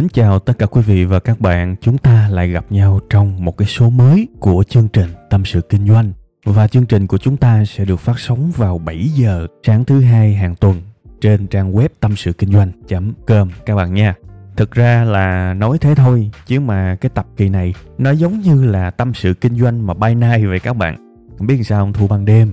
Mến chào tất cả quý vị và các bạn, chúng ta lại gặp nhau trong một cái số mới của chương trình Tâm sự Kinh doanh. Và chương trình của chúng ta sẽ được phát sóng vào 7 giờ sáng thứ hai hàng tuần trên trang web tâm sự kinh doanh.com các bạn nha. Thực ra là nói thế thôi, chứ mà cái tập kỳ này nó giống như là tâm sự kinh doanh mà by night vậy các bạn. Không biết sao không thu ban đêm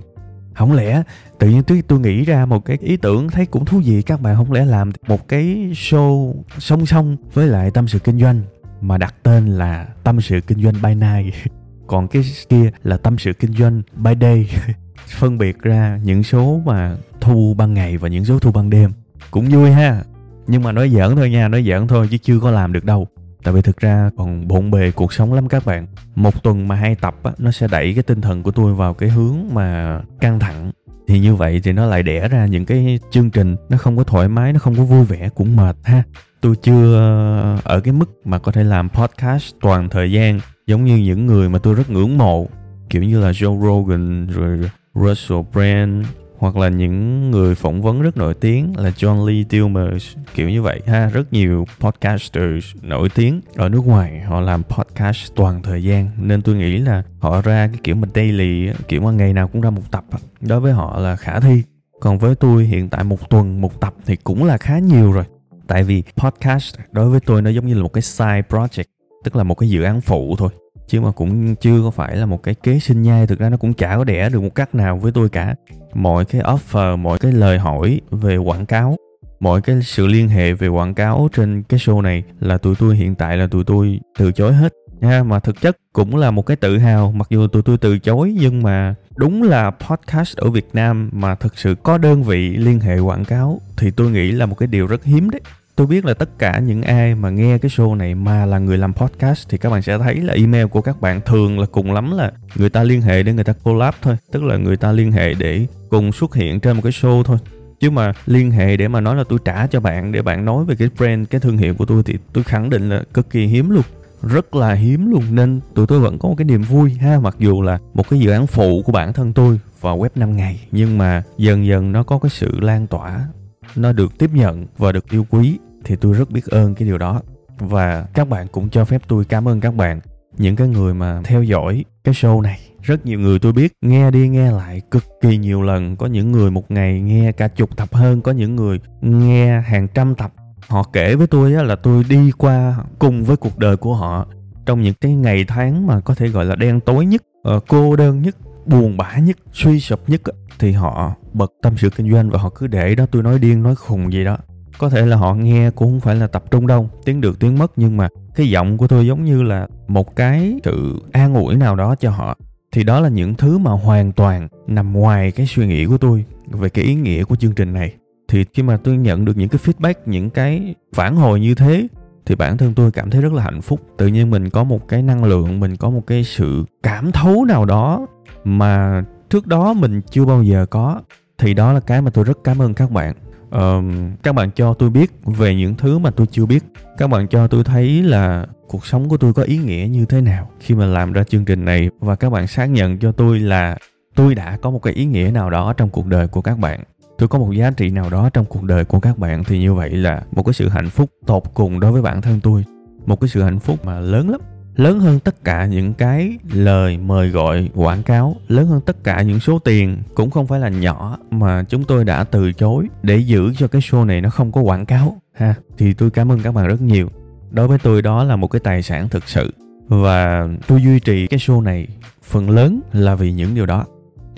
không lẽ tự nhiên tôi tôi nghĩ ra một cái ý tưởng thấy cũng thú vị, các bạn không lẽ làm một cái show song song với lại tâm sự kinh doanh mà đặt tên là tâm sự kinh doanh by night. Còn cái kia là tâm sự kinh doanh by day. Phân biệt ra những số mà thu ban ngày và những số thu ban đêm. Cũng vui ha. Nhưng mà nói giỡn thôi nha, nói giỡn thôi chứ chưa có làm được đâu tại vì thực ra còn bộn bề cuộc sống lắm các bạn. Một tuần mà hai tập á, nó sẽ đẩy cái tinh thần của tôi vào cái hướng mà căng thẳng. Thì như vậy thì nó lại đẻ ra những cái chương trình nó không có thoải mái nó không có vui vẻ cũng mệt ha. Tôi chưa ờ, ở cái mức mà có thể làm podcast toàn thời gian giống như những người mà tôi rất ngưỡng mộ. Kiểu như là Joe Rogan rồi Russell Brand hoặc là những người phỏng vấn rất nổi tiếng là John Lee Dumas kiểu như vậy ha. Rất nhiều podcasters nổi tiếng ở nước ngoài, họ làm podcast toàn thời gian. Nên tôi nghĩ là họ ra cái kiểu mà daily kiểu mà ngày nào cũng ra một tập đối với họ là khả thi. Còn với tôi, hiện tại một tuần, một tập thì cũng là khá nhiều rồi. Tại vì podcast đối với tôi nó giống như là một cái side project, tức là một cái dự án phụ thôi. Chứ mà cũng chưa có phải là một cái kế sinh nhai, thực ra nó cũng chả có đẻ được một cách nào với tôi cả mọi cái offer, mọi cái lời hỏi về quảng cáo, mọi cái sự liên hệ về quảng cáo trên cái show này là tụi tôi hiện tại là tụi tôi từ chối hết ha. mà thực chất cũng là một cái tự hào mặc dù tụi tôi từ chối, nhưng mà đúng là podcast ở Việt Nam mà thực sự có đơn vị liên hệ quảng cáo thì tôi nghĩ là một cái điều rất hiếm đấy tôi biết là tất cả những ai mà nghe cái show này mà là người làm podcast thì các bạn sẽ thấy là email của các bạn thường là cùng lắm là người ta liên hệ để người ta collab thôi, tức là người ta liên hệ để cùng xuất hiện trên một cái show thôi. Chứ mà liên hệ để mà nói là tôi trả cho bạn, để bạn nói về cái brand, cái thương hiệu của tôi thì tôi khẳng định là cực kỳ hiếm luôn, rất là hiếm luôn. Nên tụi tôi vẫn có một cái niềm vui ha, mặc dù là một cái dự án phụ của bản thân tôi vào web 5 ngày, nhưng mà dần dần nó có cái sự lan tỏa, nó được tiếp nhận và được yêu quý thì tôi rất biết ơn cái điều đó. Và các bạn cũng cho phép tôi cảm ơn các bạn, những cái người mà theo dõi cái show này. Rất nhiều người tôi biết nghe đi nghe lại cực kỳ nhiều lần. Có những người một ngày nghe cả chục tập hơn, có những người nghe hàng trăm tập. Họ kể với tôi là tôi đi qua cùng với cuộc đời của họ. Trong những cái ngày tháng mà có thể gọi là đen tối nhất ờ, cô đơn nhất, buồn bã nhất, suy sụp nhất thì họ bật tâm sự kinh doanh và họ cứ để đó, tôi nói điên, nói khùng gì đó có thể là họ nghe cũng không phải là tập trung đâu, tiếng được tiếng mất, nhưng mà cái giọng của tôi giống như là một cái sự an ủi nào đó cho họ. Thì đó là những thứ mà hoàn toàn nằm ngoài cái suy nghĩ của tôi về cái ý nghĩa của chương trình này. Thì khi mà tôi nhận được những cái feedback, những cái phản hồi như thế, thì bản thân tôi cảm thấy rất là hạnh phúc. Tự nhiên mình có một cái năng lượng, mình có một cái sự cảm thấu nào đó mà trước đó mình chưa bao giờ có. Thì đó là cái mà tôi rất cảm ơn các bạn uh, các bạn cho tôi biết về những thứ mà tôi chưa biết. Các bạn cho tôi thấy là cuộc sống của tôi có ý nghĩa như thế nào khi mà làm ra chương trình này. Và các bạn xác nhận cho tôi là tôi đã có một cái ý nghĩa nào đó trong cuộc đời của các bạn. Tôi có một giá trị nào đó trong cuộc đời của các bạn thì như vậy là một cái sự hạnh phúc tột cùng đối với bản thân tôi. Một cái sự hạnh phúc mà lớn lắm lớn hơn tất cả những cái lời mời gọi, quảng cáo. Lớn hơn tất cả những số tiền cũng không phải là nhỏ mà chúng tôi đã từ chối để giữ cho cái show này nó không có quảng cáo. Ha, thì tôi cảm ơn các bạn rất nhiều. Đối với tôi, đó là một cái tài sản thực sự. Và tôi duy trì cái show này phần lớn là vì những điều đó.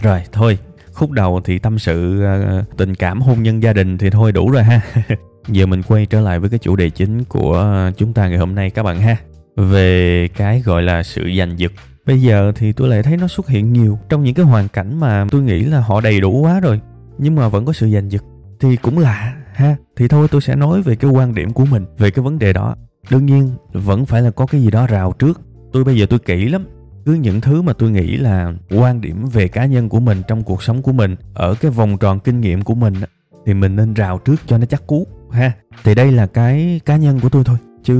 Rồi, thôi. Khúc đầu thì tâm sự ờ, tình cảm hôn nhân gia đình thì thôi đủ rồi ha. Giờ mình quay trở lại với cái chủ đề chính của chúng ta ngày hôm nay các bạn ha về cái gọi là sự giành giật. Bây giờ thì tôi lại thấy nó xuất hiện nhiều trong những cái hoàn cảnh mà tôi nghĩ là họ đầy đủ quá rồi, nhưng mà vẫn có sự giành giật. Thì cũng lạ ha, thì thôi tôi sẽ nói về cái quan điểm của mình về cái vấn đề đó. Đương nhiên, vẫn phải là có cái gì đó rào trước. Tôi bây giờ tôi kỹ lắm. Cứ những thứ mà tôi nghĩ là quan điểm về cá nhân của mình trong cuộc sống của mình, ở cái vòng tròn kinh nghiệm của mình thì mình nên rào trước cho nó chắc cú ha. Thì đây là cái cá nhân của tôi thôi chứ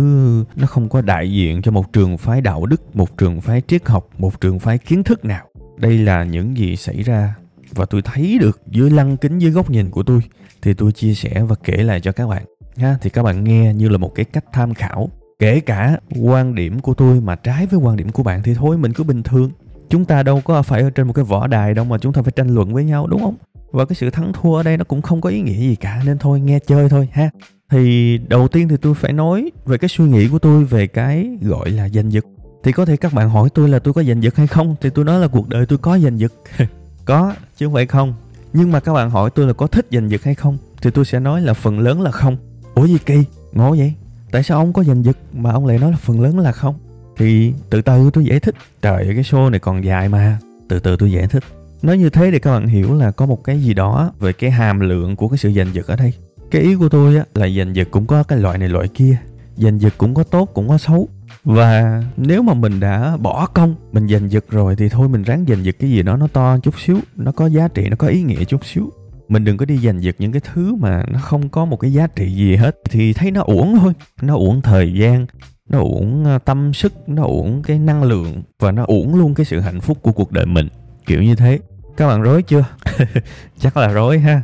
nó không có đại diện cho một trường phái đạo đức, một trường phái triết học, một trường phái kiến thức nào. Đây là những gì xảy ra. Và tôi thấy được dưới lăng kính, dưới góc nhìn của tôi, thì tôi chia sẻ và kể lại cho các bạn ha thì các bạn nghe như là một cái cách tham khảo. Kể cả quan điểm của tôi mà trái với quan điểm của bạn thì thôi, mình cứ bình thường. Chúng ta đâu có phải ở trên một cái võ đài đâu mà chúng ta phải tranh luận với nhau, đúng không? Và cái sự thắng thua ở đây nó cũng không có ý nghĩa gì cả, nên thôi, nghe chơi thôi, ha thì đầu tiên thì tôi phải nói về cái suy nghĩ của tôi về cái gọi là giành giật. Thì có thể các bạn hỏi tôi là tôi có giành giật hay không? Thì tôi nói là cuộc đời tôi có giành giật. Có, chứ không phải không. Nhưng mà các bạn hỏi tôi là có thích giành giật hay không? Thì tôi sẽ nói là phần lớn là không. Ủa gì kỳ? Ngộ vậy? Tại sao ông có giành giật mà ông lại nói là phần lớn là không? Thì từ từ tôi giải thích. Trời ơi, cái show này còn dài mà. Từ từ tôi giải thích. Nói như thế để các bạn hiểu là có một cái gì đó về cái hàm lượng của cái sự giành giật ở đây cái ý của tôi á, là giành giật cũng có cái loại này loại kia. Giành giật cũng có tốt, cũng có xấu. Và nếu mà mình đã bỏ công, mình giành giật rồi thì thôi, mình ráng giành giật cái gì đó nó to chút xíu, nó có giá trị, nó có ý nghĩa chút xíu. Mình đừng có đi giành giật những cái thứ mà nó không có một cái giá trị gì hết. Thì thấy nó uổng thôi, nó uổng thời gian, nó uổng ờ, tâm sức, nó uổng cái năng lượng và nó uổng luôn cái sự hạnh phúc của cuộc đời mình. Kiểu như thế. Các bạn rối chưa? Chắc là rối ha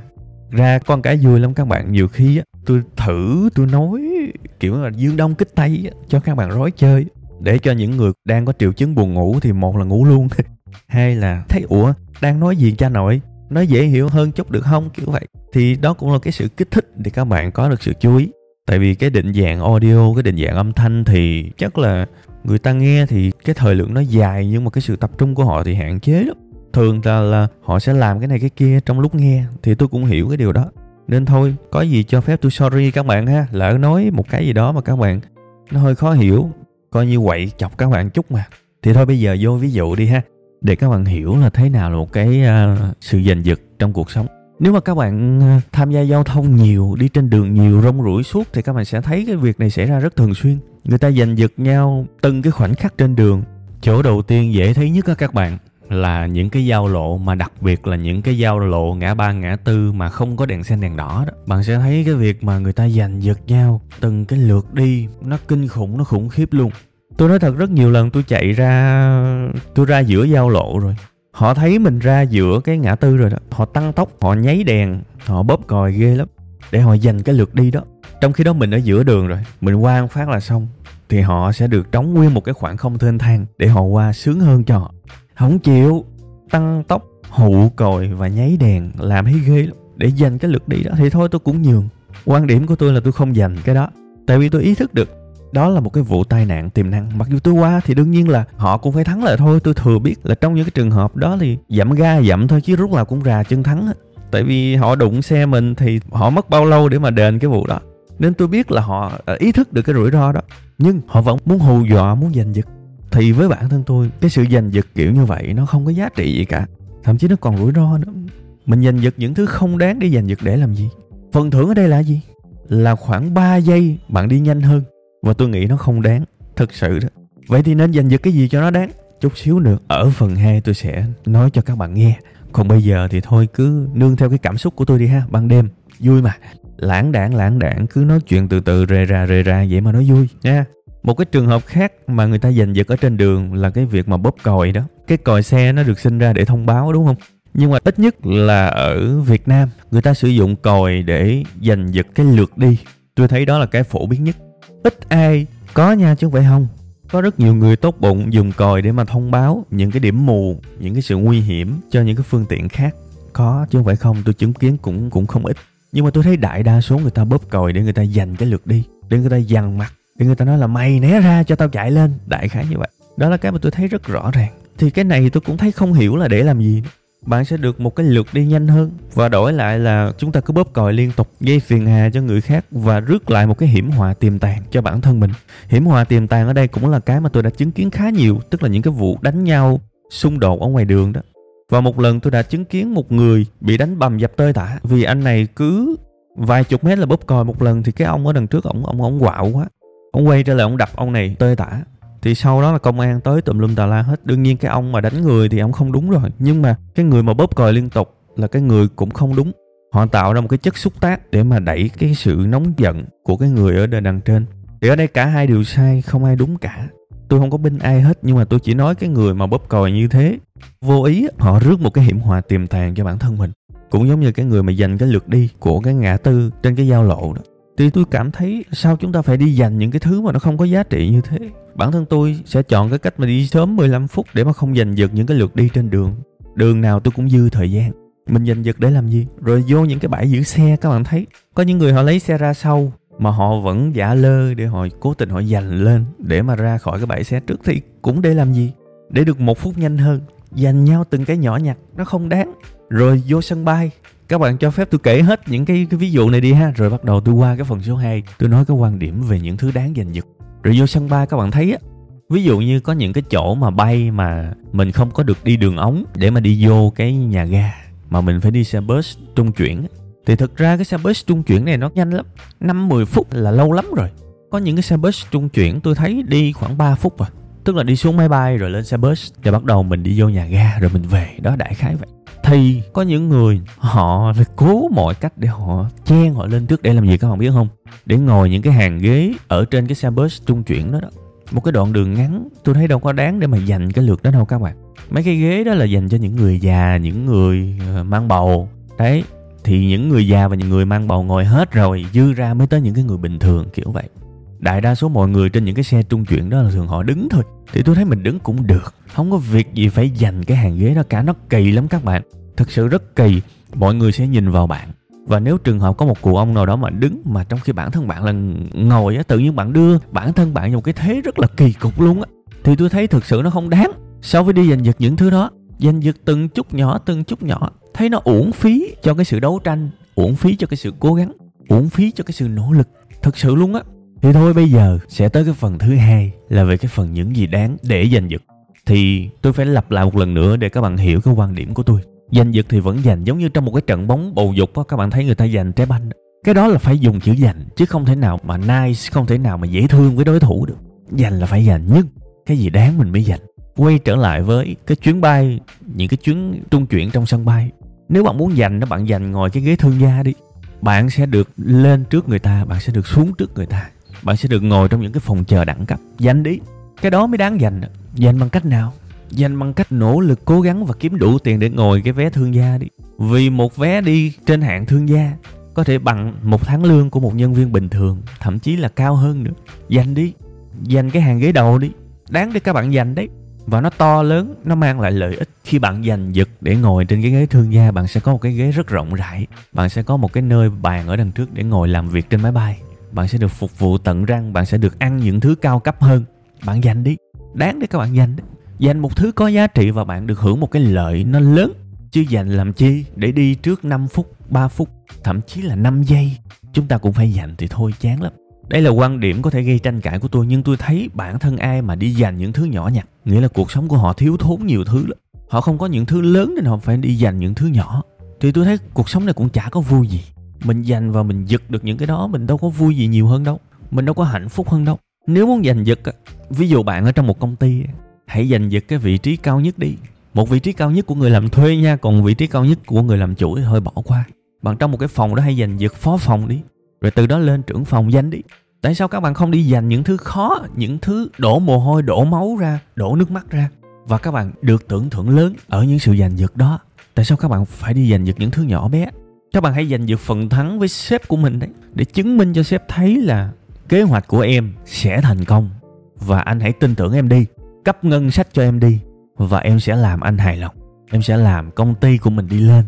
ra con cái vui lắm các bạn. Nhiều khi á tôi thử tôi nói kiểu là dương đông kích tây á, cho các bạn rối chơi. Để cho những người đang có triệu chứng buồn ngủ thì một là ngủ luôn. Hai là thấy ủa đang nói gì cha nội? Nói dễ hiểu hơn chút được không? Kiểu vậy. Thì đó cũng là cái sự kích thích để các bạn có được sự chú ý. Tại vì cái định dạng audio cái định dạng âm thanh thì chắc là người ta nghe thì cái thời lượng nó dài nhưng mà cái sự tập trung của họ thì hạn chế lắm thường là, là họ sẽ làm cái này cái kia trong lúc nghe thì tôi cũng hiểu cái điều đó. Nên thôi có gì cho phép tôi sorry các bạn ha lỡ nói một cái gì đó mà các bạn nó hơi khó hiểu coi như quậy chọc các bạn chút mà. Thì thôi bây giờ vô ví dụ đi ha để các bạn hiểu là thế nào là một cái uh, sự giành giật trong cuộc sống. Nếu mà các bạn uh, tham gia giao thông nhiều đi trên đường nhiều rong ruổi suốt thì các bạn sẽ thấy cái việc này xảy ra rất thường xuyên. Người ta giành giật nhau từng cái khoảnh khắc trên đường. Chỗ đầu tiên dễ thấy nhất á các bạn là những cái giao lộ, mà đặc biệt là những cái giao lộ ngã ba, ngã tư mà không có đèn xanh, đèn đỏ đó. Bạn sẽ thấy cái việc mà người ta giành giật nhau từng cái lượt đi, nó kinh khủng, nó khủng khiếp luôn. Tôi nói thật, rất nhiều lần tôi chạy ra, tôi ra giữa giao lộ rồi. Họ thấy mình ra giữa cái ngã tư rồi đó. Họ tăng tốc, họ nháy đèn, họ bóp còi ghê lắm, để họ giành cái lượt đi đó. Trong khi đó mình ở giữa đường rồi, mình qua một phát là xong, thì họ sẽ được trống nguyên một cái khoảng không thênh thang để họ qua sướng hơn cho họ không chịu. Tăng tốc, hụ còi và nháy đèn làm thấy ghê lắm. Để giành cái lượt đi đó thì thôi tôi cũng nhường. Quan điểm của tôi là tôi không giành cái đó. Tại vì tôi ý thức được đó là một cái vụ tai nạn tiềm năng. Mặc dù tôi qua thì đương nhiên là họ cũng phải thắng lại thôi, tôi thừa biết là trong những cái trường hợp đó thì giảm ga giảm thôi chứ rút nào cũng rà chân thắng tại vì họ đụng xe mình thì họ mất bao lâu để mà đền cái vụ đó. Nên tôi biết là họ ờ, ý thức được cái rủi ro đó. Nhưng họ vẫn muốn hù dọa, muốn giành giật thì với bản thân tôi, cái sự giành giật kiểu như vậy nó không có giá trị gì cả. Thậm chí nó còn rủi ro nữa. Mình giành giật những thứ không đáng để giành giật để làm gì? Phần thưởng ở đây là gì? Là khoảng 3 giây bạn đi nhanh hơn. Và tôi nghĩ nó không đáng thực sự đó. Vậy thì nên giành giật cái gì cho nó đáng? Chút xíu nữa, ở phần 2 tôi sẽ nói cho các bạn nghe. Còn bây giờ thì thôi, cứ nương theo cái cảm xúc của tôi đi ha, ban đêm. Vui mà. Lãng đảng lãng đảng, cứ nói chuyện từ từ, rề ra rề ra, vậy mà nó vui, nha một cái trường hợp khác mà người ta giành giật ở trên đường là cái việc mà bóp còi đó. Cái còi xe nó được sinh ra để thông báo, đúng không? Nhưng mà ít nhất là ở Việt Nam, người ta sử dụng còi để giành giật cái lượt đi. Tôi thấy đó là cái phổ biến nhất. Ít ai có nha chứ không phải không. Có rất nhiều người tốt bụng dùng còi để mà thông báo những cái điểm mù, những cái sự nguy hiểm cho những cái phương tiện khác. Có chứ không phải không, tôi chứng kiến cũng cũng không ít. Nhưng mà tôi thấy đại đa số người ta bóp còi để người ta giành cái lượt đi, để người ta dằn mặt thì người ta nói là mày né ra cho tao chạy lên. Đại khái như vậy. Đó là cái mà tôi thấy rất rõ ràng. Thì cái này tôi cũng thấy không hiểu là để làm gì bạn sẽ được một cái lượt đi nhanh hơn. Và đổi lại là chúng ta cứ bóp còi liên tục, gây phiền hà cho người khác và rước lại một cái hiểm họa tiềm tàng cho bản thân mình. Hiểm họa tiềm tàng ở đây cũng là cái mà tôi đã chứng kiến khá nhiều, tức là những cái vụ đánh nhau, xung đột ở ngoài đường đó. Và một lần tôi đã chứng kiến một người bị đánh bầm dập tơi tả. Vì anh này cứ vài chục mét là bóp còi một lần thì cái ông ở đằng trước ổng ổng ổng quạo quá ông quay trở lại ông đập ông này, tơi tả. Thì sau đó là công an tới tùm lum tà la hết. Đương nhiên cái ông mà đánh người thì ông không đúng rồi. Nhưng mà cái người mà bóp còi liên tục là cái người cũng không đúng. Họ tạo ra một cái chất xúc tác để mà đẩy cái sự nóng giận của cái người ở đằng trên. Thì ở đây cả hai đều sai, không ai đúng cả. Tôi không có binh ai hết, nhưng mà tôi chỉ nói cái người mà bóp còi như thế. Vô ý, họ rước một cái hiểm họa tiềm tàng cho bản thân mình. Cũng giống như cái người mà giành cái lượt đi của cái ngã tư trên cái giao lộ đó thì tôi cảm thấy sao chúng ta phải đi dành những cái thứ mà nó không có giá trị như thế? Bản thân tôi sẽ chọn cái cách mà đi sớm 15 phút để mà không giành giật những cái lượt đi trên đường. Đường nào tôi cũng dư thời gian. Mình giành giật để làm gì? Rồi vô những cái bãi giữ xe, các bạn thấy. Có những người họ lấy xe ra sau, mà họ vẫn giả lơ để họ cố tình họ dành lên để mà ra khỏi cái bãi xe trước. Thì cũng để làm gì? Để được một phút nhanh hơn. Dành nhau từng cái nhỏ nhặt, nó không đáng. Rồi vô sân bay các bạn cho phép tôi kể hết những cái, cái ví dụ này đi ha. Rồi bắt đầu tôi qua cái phần số 2 tôi nói cái quan điểm về những thứ đáng giành giật. Rồi vô sân bay các bạn thấy á. Ví dụ như có những cái chỗ mà bay mà mình không có được đi đường ống để mà đi vô cái nhà ga mà mình phải đi xe bus trung chuyển. Thì thực ra cái xe bus trung chuyển này nó nhanh lắm. Năm 10 phút là lâu lắm rồi. Có những cái xe bus trung chuyển tôi thấy đi khoảng 3 phút à. Tức là đi xuống máy bay rồi lên xe bus rồi bắt đầu mình đi vô nhà ga rồi mình về. Đó đại khái vậy thì có những người họ cố mọi cách để họ chen họ lên trước để làm gì các bạn biết không? Để ngồi những cái hàng ghế ở trên cái xe bus trung chuyển đó đó. Một cái đoạn đường ngắn, tôi thấy đâu có đáng để mà dành cái lượt đó đâu các bạn. Mấy cái ghế đó là dành cho những người già, những người ờ, mang bầu. Đấy, thì những người già và những người mang bầu ngồi hết rồi, dư ra mới tới những cái người bình thường kiểu vậy. Đại đa số mọi người trên những cái xe trung chuyển đó là thường họ đứng thôi thì tôi thấy mình đứng cũng được. Không có việc gì phải dành cái hàng ghế đó cả. Nó kỳ lắm các bạn. Thực sự rất kỳ. Mọi người sẽ nhìn vào bạn. Và nếu trường hợp có một cụ ông nào đó mà đứng mà trong khi bản thân bạn là ngồi á, tự nhiên bạn đưa bản thân bạn vào một cái thế rất là kỳ cục luôn á, thì tôi thấy thực sự nó không đáng. So với đi giành giật những thứ đó, giành giật từng chút nhỏ, từng chút nhỏ, thấy nó uổng phí cho cái sự đấu tranh, uổng phí cho cái sự cố gắng, uổng phí cho cái sự nỗ lực. Thực sự luôn á thì thôi, bây giờ sẽ tới cái phần thứ hai là về cái phần những gì đáng để giành giật. Thì tôi phải lặp lại một lần nữa để các bạn hiểu cái quan điểm của tôi. Giành giật thì vẫn giành, giống như trong một cái trận bóng bầu dục á, các bạn thấy người ta giành trái banh. Cái đó là phải dùng chữ giành, chứ không thể nào mà nice, không thể nào mà dễ thương với đối thủ được. Giành là phải giành, nhưng cái gì đáng mình mới giành? Quay trở lại với cái chuyến bay, những cái chuyến trung chuyển trong sân bay. Nếu bạn muốn giành nó bạn giành ngồi cái ghế thương gia đi. Bạn sẽ được lên trước người ta, bạn sẽ được xuống trước người ta bạn sẽ được ngồi trong những cái phòng chờ đẳng cấp dành đi cái đó mới đáng dành dành bằng cách nào? Dành bằng cách nỗ lực cố gắng và kiếm đủ tiền để ngồi cái vé thương gia đi. Vì một vé đi trên hạng thương gia có thể bằng một tháng lương của một nhân viên bình thường thậm chí là cao hơn nữa. Dành đi. Dành cái hàng ghế đầu đi. Đáng để các bạn dành đấy. Và nó to lớn nó mang lại lợi ích. Khi bạn dành giật để ngồi trên cái ghế thương gia bạn sẽ có một cái ghế rất rộng rãi. Bạn sẽ có một cái nơi bàn ở đằng trước để ngồi làm việc trên máy bay bạn sẽ được phục vụ tận răng, bạn sẽ được ăn những thứ cao cấp hơn. Bạn dành đi. Đáng để các bạn dành đấy. Dành một thứ có giá trị và bạn được hưởng một cái lợi nó lớn. Chứ dành làm chi? Để đi trước 5 phút 3 phút, thậm chí là 5 giây, chúng ta cũng phải dành thì thôi, chán lắm. Đây là quan điểm có thể gây tranh cãi của tôi, nhưng tôi thấy bản thân ai mà đi dành những thứ nhỏ nhặt, nghĩa là cuộc sống của họ thiếu thốn nhiều thứ lắm. Họ không có những thứ lớn nên họ phải đi dành những thứ nhỏ. Thì tôi thấy cuộc sống này cũng chả có vui gì mình dành và mình giật được những cái đó, mình đâu có vui gì nhiều hơn đâu. Mình đâu có hạnh phúc hơn đâu. Nếu muốn giành giật ví dụ bạn ở trong một công ty hãy giành giật cái vị trí cao nhất đi. Một vị trí cao nhất của người làm thuê nha, còn vị trí cao nhất của người làm chủ thì hơi bỏ qua. Bạn trong một cái phòng đó hãy giành giật phó phòng đi, rồi từ đó lên trưởng phòng danh đi. Tại sao các bạn không đi giành những thứ khó, những thứ đổ mồ hôi, đổ máu ra, đổ nước mắt ra? Và các bạn được tưởng thưởng lớn ở những sự giành giật đó. Tại sao các bạn phải đi giành giật những thứ nhỏ bé? Các bạn hãy giành được phần thắng với sếp của mình đấy. Để chứng minh cho sếp thấy là kế hoạch của em sẽ thành công. Và anh hãy tin tưởng em đi. Cấp ngân sách cho em đi. Và em sẽ làm anh hài lòng. Em sẽ làm công ty của mình đi lên.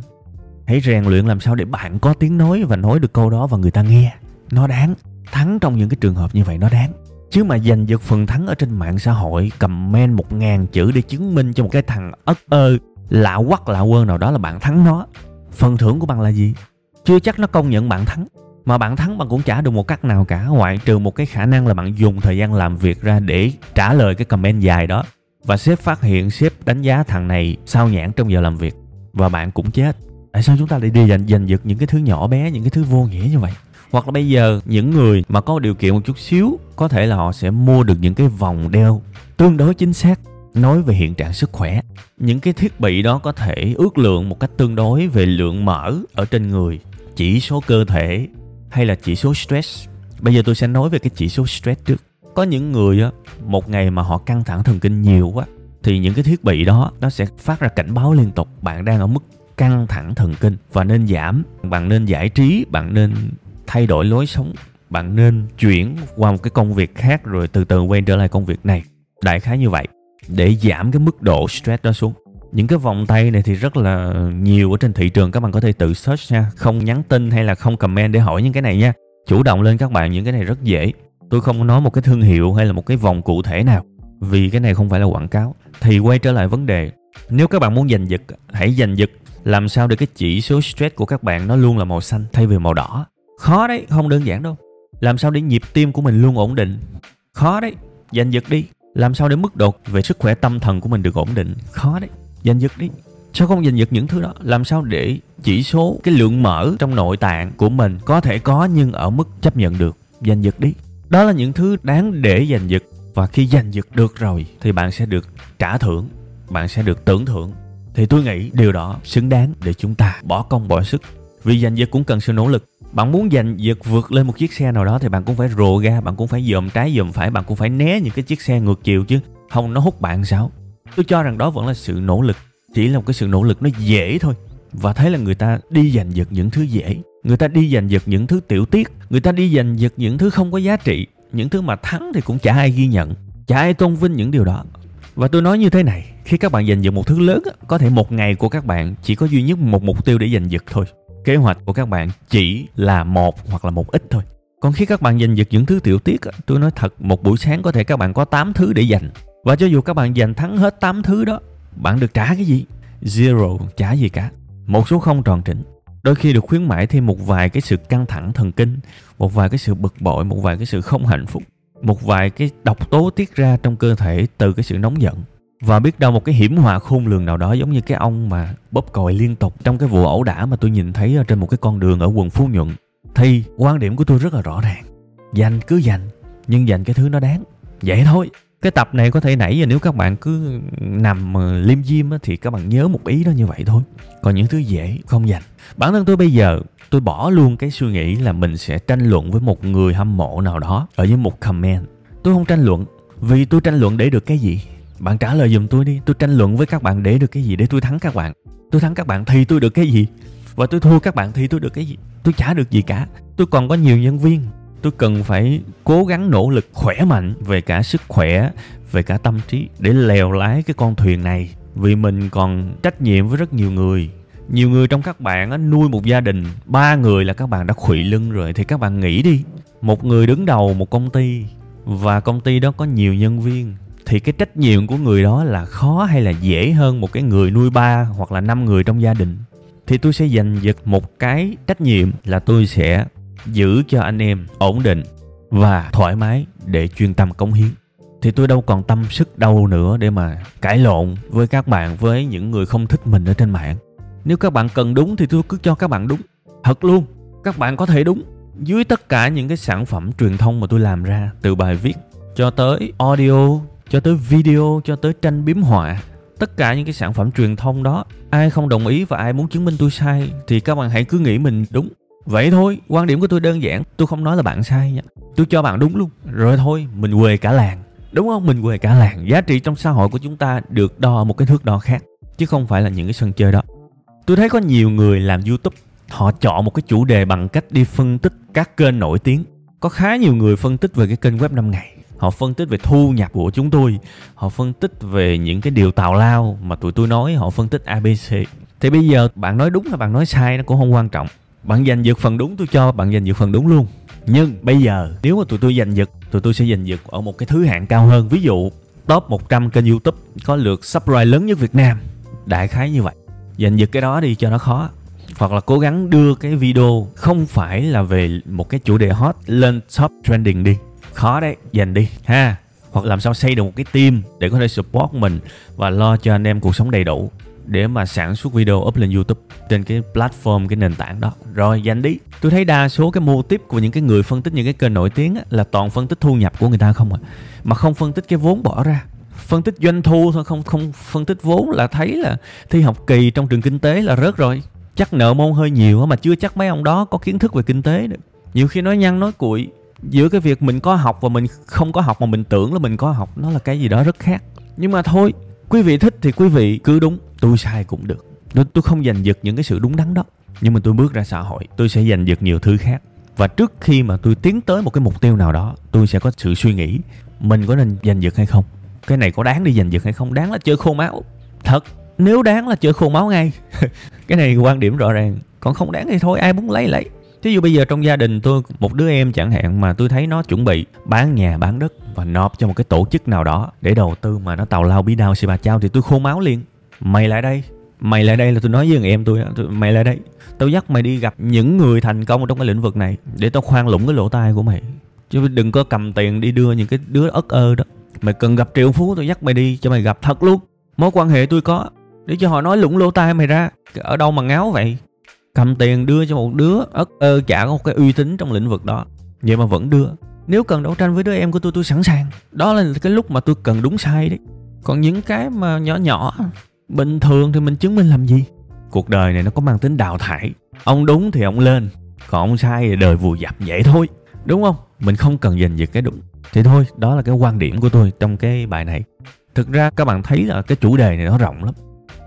Hãy rèn luyện làm sao để bạn có tiếng nói và nói được câu đó và người ta nghe. Nó đáng. Thắng trong những cái trường hợp như vậy nó đáng. Chứ mà giành giật phần thắng ở trên mạng xã hội, comment một ngàn chữ để chứng minh cho một cái thằng ất ơ, lạ quắc, lạ quơ nào đó là bạn thắng nó phần thưởng của bạn là gì? Chưa chắc nó công nhận bạn thắng, mà bạn thắng bạn cũng trả được một cách nào cả, ngoại trừ một cái khả năng là bạn dùng thời gian làm việc ra để trả lời cái comment dài đó. Và sếp phát hiện, sếp đánh giá thằng này sao nhãn trong giờ làm việc, và bạn cũng chết. Tại sao chúng ta lại đi giành giành giật những cái thứ nhỏ bé, những cái thứ vô nghĩa như vậy? Hoặc là bây giờ những người mà có điều kiện một chút xíu, có thể là họ sẽ mua được những cái vòng đeo tương đối chính xác nói về hiện trạng sức khỏe, những cái thiết bị đó có thể ước lượng một cách tương đối về lượng mỡ ở trên người, chỉ số cơ thể hay là chỉ số stress. Bây giờ tôi sẽ nói về cái chỉ số stress trước. Có những người á, một ngày mà họ căng thẳng thần kinh nhiều quá, thì những cái thiết bị đó, nó sẽ phát ra cảnh báo liên tục, bạn đang ở mức căng thẳng thần kinh và nên giảm. Bạn nên giải trí, bạn nên thay đổi lối sống, bạn nên chuyển qua một cái công việc khác rồi từ từ quay trở lại công việc này. Đại khái như vậy để giảm cái mức độ stress đó xuống. Những cái vòng tay này thì rất là nhiều ở trên thị trường, các bạn có thể tự search nha. Không nhắn tin hay là không comment để hỏi những cái này nha. Chủ động lên các bạn những cái này rất dễ. Tôi không nói một cái thương hiệu hay là một cái vòng cụ thể nào, vì cái này không phải là quảng cáo. Thì quay trở lại vấn đề, nếu các bạn muốn giành giật, hãy giành giật. Làm sao để cái chỉ số stress của các bạn nó luôn là màu xanh thay vì màu đỏ? Khó đấy, không đơn giản đâu. Làm sao để nhịp tim của mình luôn ổn định? Khó đấy, giành giật đi làm sao để mức độ về sức khỏe tâm thần của mình được ổn định? Khó đấy, giành giật đi sao không giành giật những thứ đó? Làm sao để chỉ số, cái lượng mỡ trong nội tạng của mình có thể có nhưng ở mức chấp nhận được? Giành giật đi. Đó là những thứ đáng để giành giật. Và khi giành giật được rồi, thì bạn sẽ được trả thưởng. Bạn sẽ được tưởng thưởng. Thì tôi nghĩ điều đó xứng đáng để chúng ta bỏ công bỏ sức. Vì giành giật cũng cần sự nỗ lực bạn muốn giành giật vượt lên một chiếc xe nào đó thì bạn cũng phải rồ ga, bạn cũng phải dòm trái dòm phải, bạn cũng phải né những cái chiếc xe ngược chiều chứ không nó hút bạn sao? Tôi cho rằng đó vẫn là sự nỗ lực, chỉ là một cái sự nỗ lực nó dễ thôi. Và thấy là người ta đi giành giật những thứ dễ. Người ta đi giành giật những thứ tiểu tiết, người ta đi giành giật những thứ không có giá trị, những thứ mà thắng thì cũng chả ai ghi nhận, chả ai tôn vinh những điều đó. Và tôi nói như thế này, khi các bạn giành giật một thứ lớn có thể một ngày của các bạn chỉ có duy nhất một mục tiêu để giành giật thôi kế hoạch của các bạn chỉ là một hoặc là một ít thôi. Còn khi các bạn giành giật những thứ tiểu tiết tôi nói thật, một buổi sáng có thể các bạn có 8 thứ để giành. Và cho dù các bạn giành thắng hết 8 thứ đó, bạn được trả cái gì? Zero trả gì cả. Một số không tròn trĩnh. đôi khi được khuyến mãi thêm một vài cái sự căng thẳng thần kinh, một vài cái sự bực bội, một vài cái sự không hạnh phúc, một vài cái độc tố tiết ra trong cơ thể từ cái sự nóng giận và biết đâu một cái hiểm họa khôn lường nào đó giống như cái ông mà bóp còi liên tục trong cái vụ ẩu đả mà tôi nhìn thấy ở trên một cái con đường ở quận Phú Nhuận. Thì quan điểm của tôi rất là rõ ràng. Dành cứ dành nhưng dành cái thứ nó đáng. Vậy thôi. Cái tập này có thể nãy giờ nếu các bạn cứ nằm liêm diêm thì các bạn nhớ một ý đó như vậy thôi. Còn những thứ dễ không dành. Bản thân tôi bây giờ, tôi bỏ luôn cái suy nghĩ là mình sẽ tranh luận với một người hâm mộ nào đó ở dưới một comment. Tôi không tranh luận. Vì tôi tranh luận để được cái gì? Bạn trả lời giùm tôi đi tôi tranh luận với các bạn để được cái gì? Để tôi thắng các bạn. Tôi thắng các bạn thì tôi được cái gì? Và tôi thua các bạn thì tôi được cái gì? Tôi chả được gì cả. Tôi còn có nhiều nhân viên. Tôi cần phải cố gắng nỗ lực khỏe mạnh về cả sức khỏe về cả tâm trí để lèo lái cái con thuyền này. Vì mình còn trách nhiệm với rất nhiều người. Nhiều người trong các bạn á, nuôi một gia đình ba người là các bạn đã khuỵu lưng rồi thì các bạn nghĩ đi. Một người đứng đầu một công ty và công ty đó có nhiều nhân viên thì cái trách nhiệm của người đó là khó hay là dễ hơn một cái người nuôi ba hoặc là năm người trong gia đình? Thì tôi sẽ dành giật một cái trách nhiệm là tôi sẽ giữ cho anh em ổn định và thoải mái để chuyên tâm cống hiến. Thì tôi đâu còn tâm sức đâu nữa để mà cãi lộn với các bạn, với những người không thích mình ở trên mạng. Nếu các bạn cần đúng thì tôi cứ cho các bạn đúng. Thật luôn, các bạn có thể đúng. Dưới tất cả những cái sản phẩm truyền thông mà tôi làm ra, từ bài viết cho tới audio cho tới video, cho tới tranh biếm họa, tất cả những cái sản phẩm truyền thông đó, ai không đồng ý và ai muốn chứng minh tôi sai thì các bạn hãy cứ nghĩ mình đúng. Vậy thôi, quan điểm của tôi đơn giản, tôi không nói là bạn sai nha. Tôi cho bạn đúng luôn. Rồi thôi, mình quề cả làng. Đúng không? Mình quề cả làng. Giá trị trong xã hội của chúng ta được đo một cái thước đo khác, chứ không phải là những cái sân chơi đó. Tôi thấy có nhiều người làm youtube, họ chọn một cái chủ đề bằng cách đi phân tích các kênh nổi tiếng. Có khá nhiều người phân tích về cái kênh web 5 ngày họ phân tích về thu nhập của chúng tôi. Họ phân tích về những cái điều tào lao mà tụi tôi nói. Họ phân tích abc thì bây giờ bạn nói đúng hay bạn nói sai nó cũng không quan trọng. Bạn giành giật phần đúng tôi cho, bạn giành giật phần đúng luôn. Nhưng bây giờ, nếu mà tụi tôi giành giật tụi tôi sẽ giành giật ở một cái thứ hạng cao hơn. Ví dụ, top 100 kênh youtube có lượt subscribe lớn nhất Việt Nam. Đại khái như vậy. Giành giật cái đó đi cho nó khó. Hoặc là cố gắng đưa cái video không phải là về một cái chủ đề hot lên top trending đi khó đấy dành đi ha. Hoặc làm sao xây được một cái team để có thể support mình và lo cho anh em cuộc sống đầy đủ để mà sản xuất video up lên YouTube trên cái platform cái nền tảng đó. Rồi dành đi. Tôi thấy đa số cái mô tiếp của những cái người phân tích những cái kênh nổi tiếng á, là toàn phân tích thu nhập của người ta không à. Mà không phân tích cái vốn bỏ ra. Phân tích doanh thu thôi không không phân tích vốn là thấy là thi học kỳ trong trường kinh tế là rớt rồi. Chắc nợ môn hơi nhiều mà chưa chắc mấy ông đó có kiến thức về kinh tế nữa. Nhiều khi nói nhăn nói cuội giữa cái việc mình có học và mình không có học mà mình tưởng là mình có học nó là cái gì đó rất khác. Nhưng mà thôi quý vị thích thì quý vị cứ đúng tôi sai cũng được. Tôi, tôi không giành giật những cái sự đúng đắn đó. Nhưng mà tôi bước ra xã hội tôi sẽ giành giật nhiều thứ khác. Và trước khi mà tôi tiến tới một cái mục tiêu nào đó tôi sẽ có sự suy nghĩ mình có nên giành giật hay không? Cái này có đáng đi giành giật hay không? Đáng là chơi khô máu. Thật nếu đáng là chơi khô máu ngay. Cái này quan điểm rõ ràng còn không đáng thì thôi ai muốn lấy lấy. Thí dụ bây giờ trong gia đình tôi một đứa em chẳng hạn mà tôi thấy nó chuẩn bị bán nhà bán đất và nộp cho một cái tổ chức nào đó để đầu tư mà nó tàu lao bí đao xì bà chao thì tôi khô máu liền. Mày lại đây, mày lại đây là tôi nói với thằng em tôi, mày lại đây. Tao dắt mày đi gặp những người thành công trong cái lĩnh vực này để tao khoan lũng cái lỗ tai của mày. Chứ đừng có cầm tiền đi đưa những cái đứa ất ơ đó. Mày cần gặp triệu phú tôi dắt mày đi cho mày gặp thật luôn. Mối quan hệ tôi có để cho họ nói lũng lỗ tai mày ra. Ở đâu mà ngáo vậy? Cầm tiền đưa cho một đứa ất ơ chả có một cái uy tín trong lĩnh vực đó, vậy mà vẫn đưa. Nếu cần đấu tranh với đứa em của tôi tôi sẵn sàng. Đó là cái lúc mà tôi cần đúng sai đấy. Còn những cái mà nhỏ nhỏ, bình thường thì mình chứng minh làm gì? Cuộc đời này nó có mang tính đào thải. Ông đúng thì ông lên, còn ông sai thì đời vùi dập vậy thôi. Đúng không? Mình không cần giành giật cái đúng thì thôi, đó là cái quan điểm của tôi trong cái bài này. Thực ra các bạn thấy là cái chủ đề này nó rộng lắm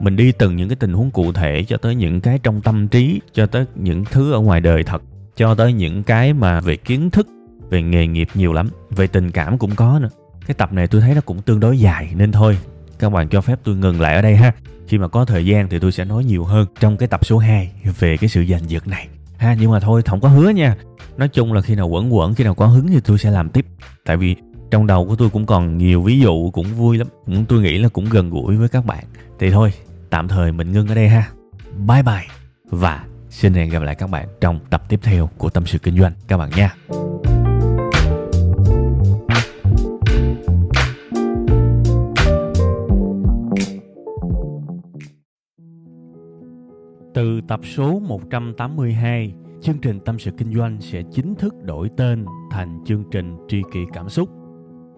mình đi từng những cái tình huống cụ thể cho tới những cái trong tâm trí, cho tới những thứ ở ngoài đời thật, cho tới những cái mà về kiến thức, về nghề nghiệp nhiều lắm, về tình cảm cũng có nữa. Cái tập này tôi thấy nó cũng tương đối dài nên thôi. Các bạn cho phép tôi ngừng lại ở đây ha. Khi mà có thời gian thì tôi sẽ nói nhiều hơn trong cái tập số 2 về cái sự giành giật này. Ha, nhưng mà thôi, không có hứa nha. Nói chung là khi nào quẩn quẩn, khi nào có hứng thì tôi sẽ làm tiếp. Tại vì trong đầu của tôi cũng còn nhiều ví dụ cũng vui lắm. Cũng tôi nghĩ là cũng gần gũi với các bạn. Thì thôi tạm thời mình ngưng ở đây ha. Bye bye và xin hẹn gặp lại các bạn trong tập tiếp theo của tâm sự kinh doanh. Các bạn nha. Từ tập số 182, chương trình Tâm sự Kinh doanh sẽ chính thức đổi tên thành chương trình Tri kỷ Cảm xúc.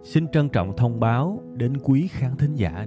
Xin trân trọng thông báo đến quý khán thính giả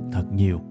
thật nhiều.